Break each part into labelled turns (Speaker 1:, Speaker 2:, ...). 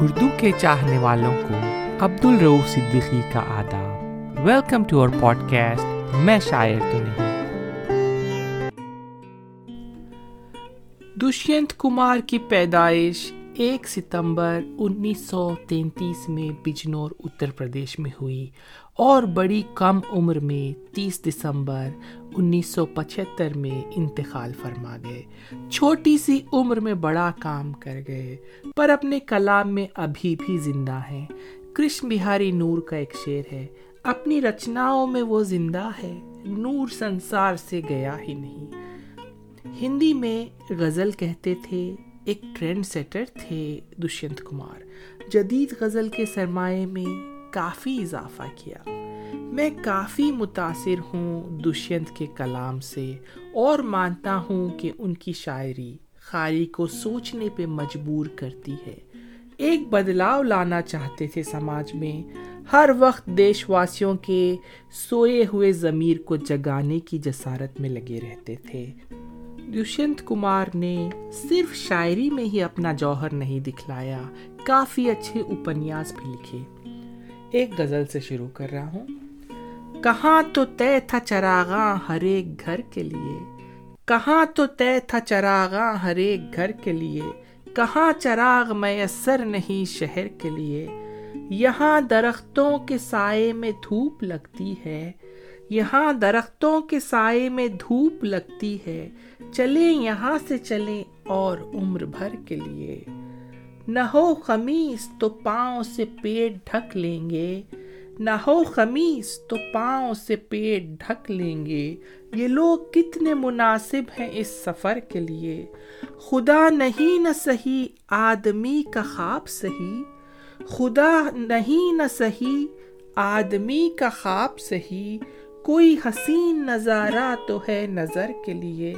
Speaker 1: اردو کے چاہنے والوں کو عبد الروف صدیقی کا آداب۔ Welcome to our podcast میں شاعر تو نہیں۔ دشینت کمار کی پیدائش ایک ستمبر انیس سو تینتیس میں بجنور، اتر پردیش میں ہوئی۔ اور بڑی کم عمر میں تیس دسمبر انیس سو پچہتر میں انتقال فرما گئے۔ چھوٹی سی عمر میں بڑا کام کر گئے، پر اپنے کلام میں ابھی بھی زندہ ہیں۔ کرشن بہاری نور کا ایک شعر ہے، اپنی رچناؤں میں وہ زندہ ہے، نور سنسار سے گیا ہی نہیں۔ ہندی میں غزل کہتے تھے، ایک ٹرینڈ سیٹر تھے دشینت کمار۔ جدید غزل کے سرمایہ میں کافی اضافہ کیا۔ میں کافی متاثر ہوں دشینت کے کلام سے اور مانتا ہوں کہ ان کی شاعری خاری کو سوچنے پہ مجبور کرتی ہے۔ ایک بدلاؤ لانا چاہتے تھے سماج میں۔ ہر وقت دیش واسیوں کے سوئے ہوئے ضمیر کو جگانے کی جسارت میں لگے رہتے تھے۔ دشینت کمار نے صرف شاعری میں ہی اپنا جوہر نہیں دکھلایا، کافی اچھے اپنیاس بھی لکھے۔ ایک غزل سے شروع کر رہا ہوں۔ کہاں تو طے تھا چراغاں ہر ایک گھر کے لیے۔ کہاں تو طے تھا چراغاں ہر ایک گھر کے لیے۔ کہاں چراغ میسر نہیں شہر کے لیے۔ یہاں درختوں کے سائے میں دھوپ لگتی ہے۔ یہاں درختوں کے سائے میں دھوپ لگتی ہے۔ چلیں یہاں سے چلیں اور عمر بھر کے لیے۔ نہ ہو خمیس تو پاؤں سے پیٹ ڈھک لیں گے۔ نہ ہو خمیس تو پاؤں سے پیٹ ڈھک لیں گے۔ یہ لوگ کتنے مناسب ہیں اس سفر کے لیے۔ خدا نہیں نہ صحیح، آدمی کا خواب صحیح۔ خدا نہیں نہ صحیح، آدمی کا خواب صحیح۔ کوئی حسین نظارہ تو ہے نظر کے لیے۔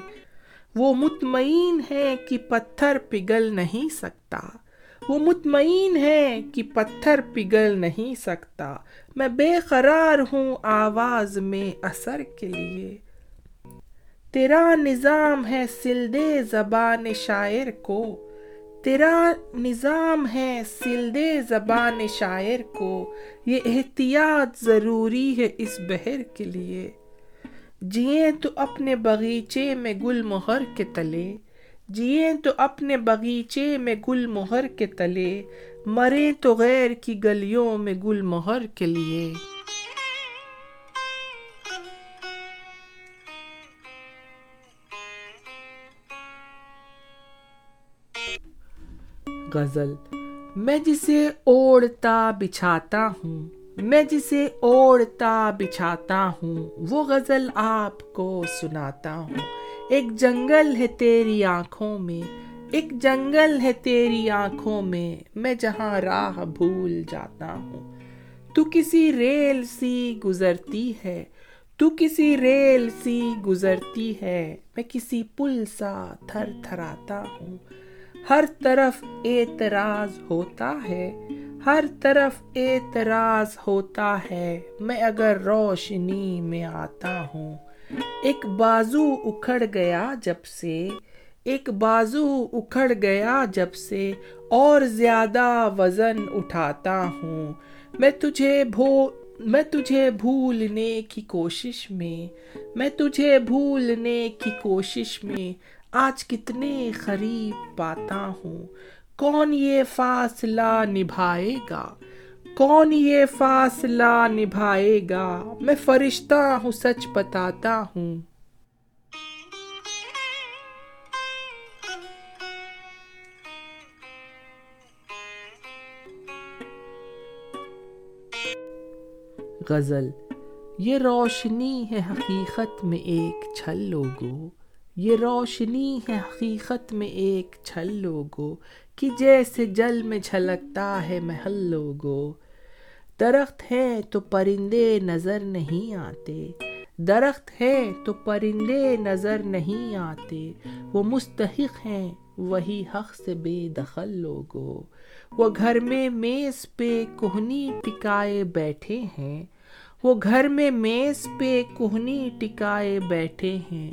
Speaker 1: وہ مطمئن ہے کہ پتھر پگھل نہیں سکتا۔ وہ مطمئن ہے کہ پتھر پگھل نہیں سکتا۔ میں بے قرار ہوں آواز میں اثر کے لیے۔ تیرا نظام ہے سلدے زبان شاعر کو۔ تیرا نظام ہے سلدے زبان شاعر کو۔ یہ احتیاط ضروری ہے اس بہر کے لیے۔ جئیں تو اپنے بغیچے میں گل مہر کے تلے۔ جیے تو اپنے باغیچے میں گل مہر کے تلے مرے تو غیر کی گلیوں میں گل مہر کے لیے۔ غزل، میں جسے اوڑتا بچھاتا ہوں، میں جسے اوڑتا بچھاتا ہوں، وہ غزل آپ کو سناتا ہوں۔ ایک جنگل ہے تیری آنکھوں میں، ایک جنگل ہے تیری آنکھوں میں میں جہاں راہ بھول جاتا ہوں۔ تو کسی ریل سی گزرتی ہے، تو کسی ریل سی گزرتی ہے، میں کسی پل سا تھر تھراتا ہوں۔ ہر طرف اعتراض ہوتا ہے، ہر طرف اعتراض ہوتا ہے، میں اگر روشنی میں آتا ہوں۔ ایک بازو اکھڑ گیا جب سے، ایک بازو اکھڑ گیا جب سے، اور زیادہ وزن اٹھاتا ہوں۔ میں تجھے بھو، میں تجھے بھولنے کی کوشش میں میں تجھے بھولنے کی کوشش میں آج کتنے قریب پاتا ہوں۔ کون یہ فاصلہ نبھائے گا؟ کون یہ فاصلہ نبھائے گا؟ میں فرشتہ ہوں، سچ بتاتا ہوں۔ غزل، یہ روشنی ہے حقیقت میں ایک چھل لوگو یہ روشنی ہے حقیقت میں ایک چھل لوگو کہ جیسے جل میں جھلکتا ہے محل لوگو۔ درخت ہیں تو پرندے نظر نہیں آتے۔ درخت ہیں تو پرندے نظر نہیں آتے۔ وہ مستحق ہیں، وہی حق سے بے دخل لوگو۔ وہ گھر میں میز پہ کوہنی ٹکائے بیٹھے ہیں۔ وہ گھر میں میز پہ کوہنی ٹکائے بیٹھے ہیں۔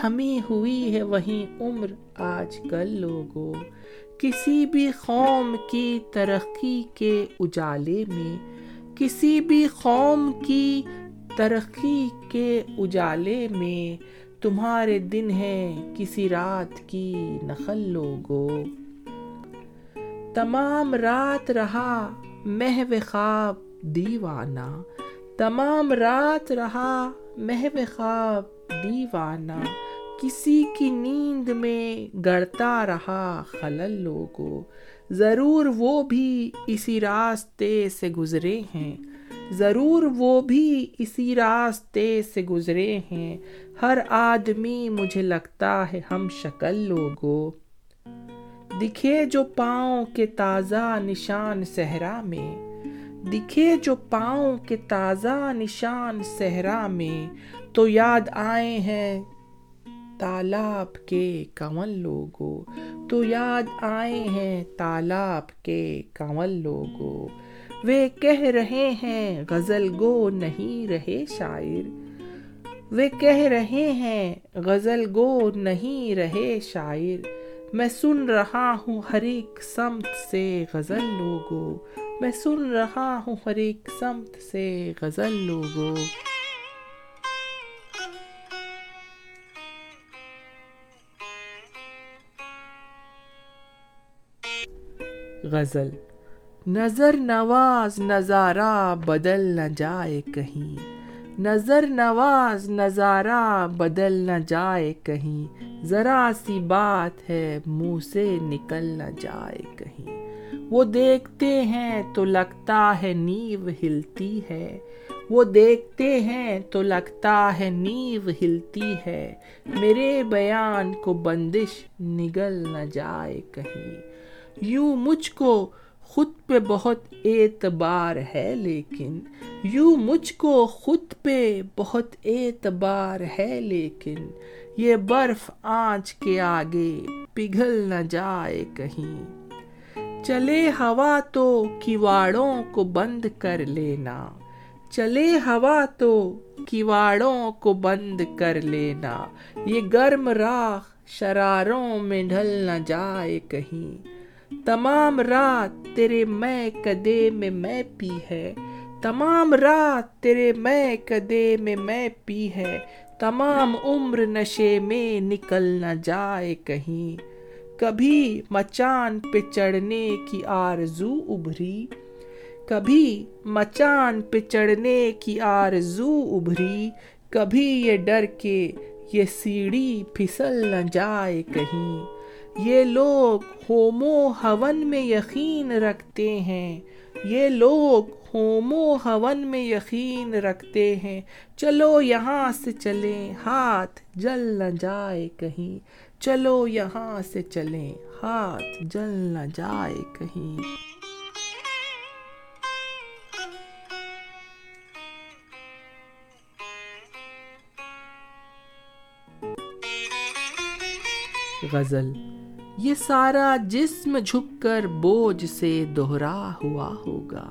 Speaker 1: تھمی ہوئی ہے وہیں عمر آج کل لوگوں۔ کسی بھی قوم کی ترقی کے اجالے میں، کسی بھی قوم کی ترقی کے اجالے میں تمہارے دن ہے کسی رات کی نخل لوگو تمام رات رہا محو خواب دیوانہ، تمام رات رہا محو خواب دیوانہ۔ کسی کی نیند میں گڑتا رہا خلل لوگو ضرور وہ بھی اسی راستے سے گزرے ہیں۔ ضرور وہ بھی اسی راستے سے گزرے ہیں۔ ہر آدمی مجھے لگتا ہے ہم شکل لوگو دکھے جو پاؤں کے تازہ نشان صحرا میں۔ دکھے جو پاؤں کے تازہ نشان صحرا میں۔ تو یاد آئے ہیں تالاب کے کنول لوگو۔ تو یاد آئے ہیں تالاب کے کنول لوگو۔ وہ کہہ رہے ہیں غزل گو نہیں رہے شاعر۔ وہ کہہ رہے ہیں غزل گو نہیں رہے شاعر۔ میں سن رہا ہوں ہر ایک سمت سے غزل لوگو۔ میں سن رہا ہوں ہر ایک سمت سے غزل لوگو۔ غزل۔ نظر نواز نظارہ بدل نہ جائے کہیں۔ نظر نواز نظارہ بدل نہ جائے کہیں۔ ذرا سی بات ہے منہ سے نکل نہ جائے کہیں۔ وہ دیکھتے ہیں تو لگتا ہے نیو ہلتی ہے۔ وہ دیکھتے ہیں تو لگتا ہے نیو ہلتی ہے۔ میرے بیان کو بندش نگل نہ جائے کہیں۔ یوں مجھ کو خود پہ بہت اعتبار ہے، لیکن یوں مجھ کو خود پہ بہت اعتبار ہے، لیکن یہ برف آنچ کے آگے پگھل نہ جائے کہیں۔ چلے ہوا تو کیواڑوں کو بند کر لینا۔ چلے ہوا تو کیواڑوں کو بند کر لینا۔ یہ گرم راہ شراروں میں ڈھل نہ جائے کہیں۔ تمام رات تیرے میں کدے میں میں پی ہے۔ تمام رات تیرے میں کدے میں میں پی ہے۔ تمام عمر نشے میں نکل نہ جائے کہیں۔ کبھی مچان پہ چڑھنے کی آرزو ابھری۔ کبھی مچان پہ چڑھنے کی آرزو ابھری۔ کبھی یہ ڈر کے یہ سیڑھی پھسل نہ جائے کہیں۔ یہ لوگ ہومو ہون میں یقین رکھتے ہیں۔ یہ لوگ ہومو ہون میں یقین رکھتے ہیں۔ چلو یہاں سے چلیں، ہاتھ جل نہ جائے کہیں۔ چلو یہاں سے چلیں، ہاتھ جل نہ جائے کہیں۔ غزل یہ سارا جسم جھک کر بوجھ سے دوہرا ہوا ہوگا۔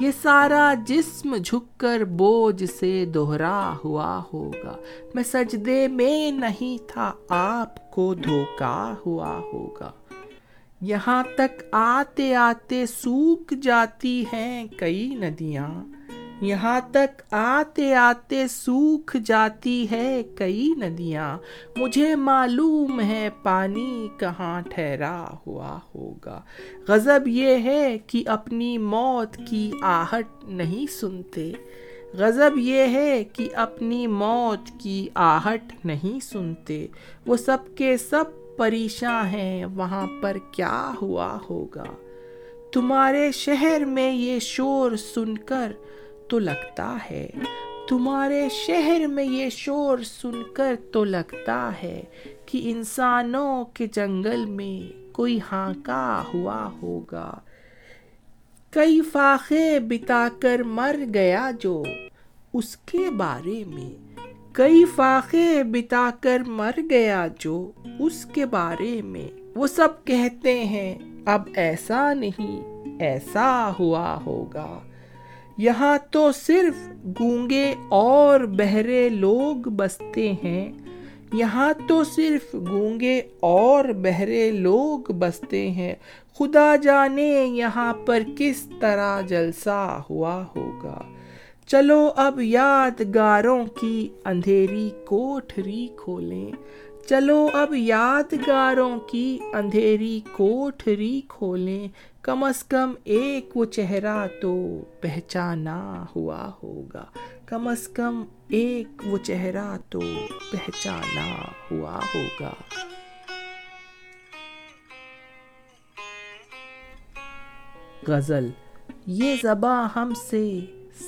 Speaker 1: یہ سارا جسم جھک کر بوجھ سے دوہرا ہوا ہوگا۔ میں سجدے میں نہیں تھا، آپ کو دھوکا ہوا ہوگا۔ یہاں تک آتے آتے سوکھ جاتی ہیں کئی ندیاں۔ یہاں تک آتے آتے سوکھ جاتی ہے کئی ندیاں۔ مجھے معلوم ہے پانی کہاں ٹھہرا ہوا ہوگا۔ غضب یہ ہے کہ اپنی موت کی آہٹ نہیں سنتے۔ غضب یہ ہے کہ اپنی موت کی آہٹ نہیں سنتے۔ وہ سب کے سب پریشاں ہیں، وہاں پر کیا ہوا ہوگا؟ تمہارے شہر میں یہ شور سن کر تو لگتا ہے۔ تمہارے شہر میں یہ شور سن کر تو لگتا ہے کہ انسانوں کے جنگل میں کوئی ہانکا ہوا ہوگا۔ کئی فاقے بتا کر مر گیا جو۔ اس کے بارے میں۔ کئی فاقے بتا کر مر گیا جو۔ اس کے بارے میں۔ وہ سب کہتے ہیں، اب ایسا نہیں، ایسا ہوا ہوگا۔ یہاں تو صرف گونگے اور بہرے لوگ بستے ہیں۔ یہاں تو صرف گونگے اور بہرے لوگ بستے ہیں۔ خدا جانے یہاں پر کس طرح جلسہ ہوا ہوگا۔ چلو اب یادگاروں کی اندھیری کوٹھری کھولیں۔ چلو اب یادگاروں کی اندھیری کوٹھری کھولیں۔ کم از کم ایک وہ چہرہ تو پہچانا ہوا ہوگا۔ کم از کم ایک وہ چہرہ تو پہچانا ہوا ہوگا۔ غزل، یہ زباں ہم سے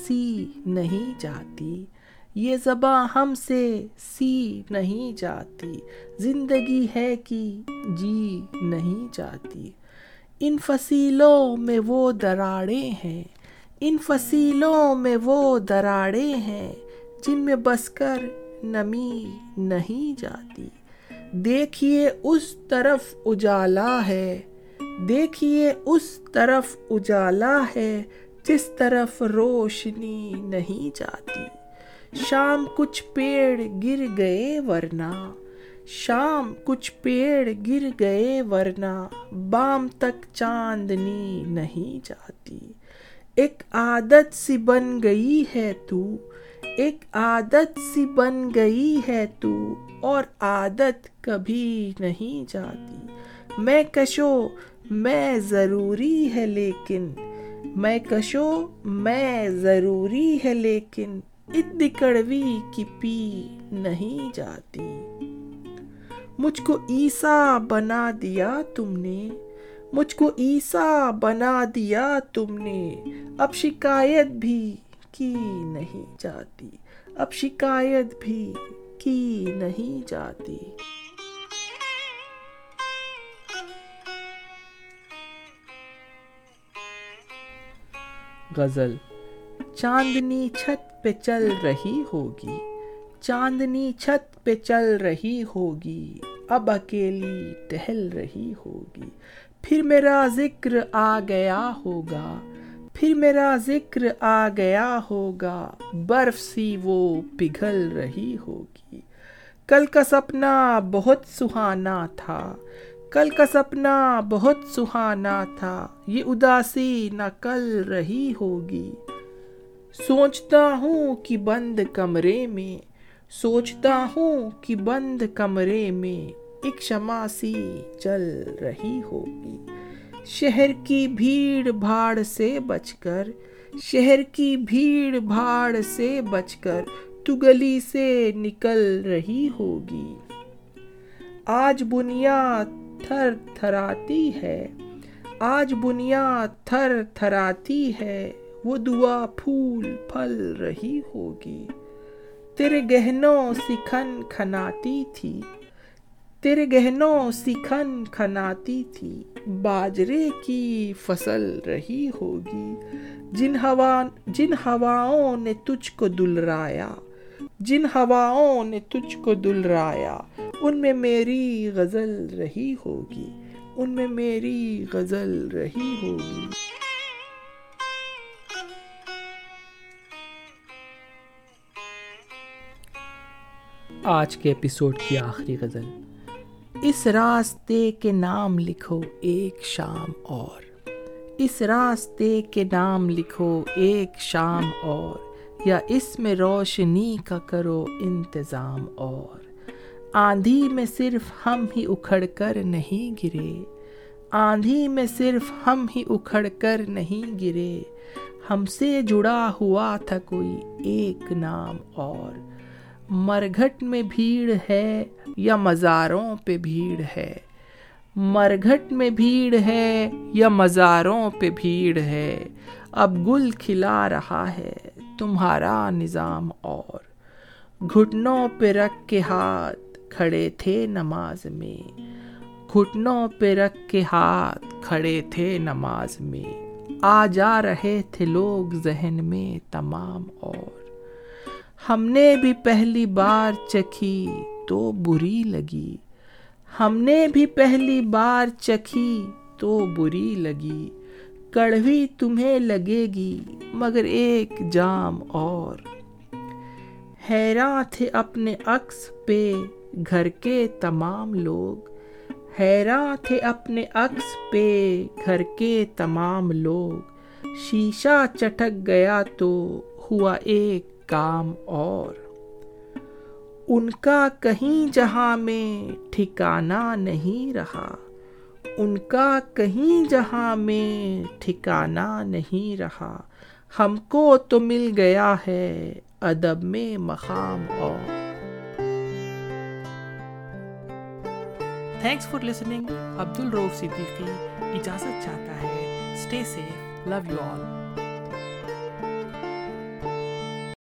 Speaker 1: سی نہیں جاتی۔ یہ زباں ہم سے سی نہیں جاتی، زندگی ہے کہ جی نہیں جاتی۔ ان فصیلوں میں وہ دراڑیں ہیں، ان فصیلوں میں وہ دراڑیں ہیں جن میں بس کر نمی نہیں جاتی۔ دیکھیے اس طرف اجالا ہے، دیکھیے اس طرف اجالا ہے جس طرف روشنی نہیں جاتی۔ شام کچھ پیڑ گر گئے ورنہ، شام کچھ پیڑ گر گئے ورنہ، بام تک چاندنی نہیں جاتی۔ ایک عادت سی بن گئی ہے تو، ایک عادت سی بن گئی ہے تو، اور عادت کبھی نہیں جاتی۔ میں کشو، میں ضروری ہے لیکن، میں کشو، میں ضروری ہے لیکن۔ اتنی کڑوی کی پی نہیں جاتی۔ مجھ کو عیسیٰ بنا دیا تم نے۔ مجھ کو عیسیٰ بنا دیا تم نے۔ اب شکایت بھی کی نہیں جاتی۔ اب شکایت بھی کی نہیں جاتی۔ غزل چاندنی چھت پہ چل رہی ہوگی۔ چاندنی چھت پہ چل رہی ہوگی۔ اب اکیلی ٹہل رہی ہوگی۔ پھر میرا ذکر آ گیا ہوگا۔ پھر میرا ذکر آ گیا ہوگا۔ برف سی وہ پگھل رہی ہوگی۔ کل کا سپنا بہت سہانا تھا۔ کل کا سپنا بہت سہانا تھا۔ یہ اداسی نہ کل رہی ہوگی۔ سوچتا ہوں کہ بند کمرے میں، سوچتا ہوں کہ بند کمرے میں ایک شمع سی چل رہی ہوگی۔ شہر کی بھیڑ بھاڑ سے بچ کر، شہر کی بھیڑ بھاڑ سے بچ کر تو گلی سے نکل رہی ہوگی۔ آج بنیاد تھر تھراتی ہے، آج بنیاد تھر تھراتی ہے۔ وہ دعا پھول پھل رہی ہوگی۔ تیرے گہنوں سکھن کھناتی تھی۔ تیرے گہنوں سکھن کھناتی تھی۔ باجرے کی فصل رہی ہوگی۔ جن ہوا، جن ہواؤں نے تجھ کو دلرایا۔ جن ہواؤں نے تجھ کو دلرایا۔ ان میں میری غزل رہی ہوگی۔ ان میں میری غزل رہی ہوگی۔ آج کے ایپیسوڈ کی آخری غزل۔ اس راستے کے نام لکھو ایک شام اور۔ اس راستے کے نام لکھو ایک شام اور۔ یا اس میں روشنی کا کرو انتظام اور۔ آندھی میں صرف ہم ہی اکھڑ کر نہیں گرے۔ آندھی میں صرف ہم ہی اکھڑ کر نہیں گرے۔ ہم سے جڑا ہوا تھا کوئی ایک نام اور۔ مرگھٹ میں بھیڑ ہے یا مزاروں پہ بھیڑ ہے؟ مرگھٹ میں بھیڑ ہے یا مزاروں پہ بھیڑ ہے؟ اب گل کھلا رہا ہے تمہارا نظام اور۔ گھٹنوں پہ رکھ کے ہاتھ کھڑے تھے نماز میں۔ گھٹنوں پہ رکھ کے ہاتھ کھڑے تھے نماز میں۔ آ جا رہے تھے لوگ ذہن میں تمام اور۔ ہم نے بھی پہلی بار چکھی تو بری لگی۔ ہم نے بھی پہلی بار چکھی تو بری لگی۔ کڑوی تمہیں لگے گی مگر ایک جام اور۔ حیران تھے اپنے عکس پہ گھر کے تمام لوگ۔ حیراں تھے اپنے عکس پہ گھر کے تمام لوگ۔ شیشہ چٹک گیا تو ہوا ایک کام اور۔ ان کا کہیں جہاں میں ٹھکانہ نہیں رہا، ان کا کہیں جہاں میں ٹھکانہ نہیں رہا۔ ہم کو تو مل گیا ہے ادب میں مقام اور۔ تھینکس فار لسننگ عبد الروف صدیقی اجازت چاہتا ہے۔ Stay safe love you all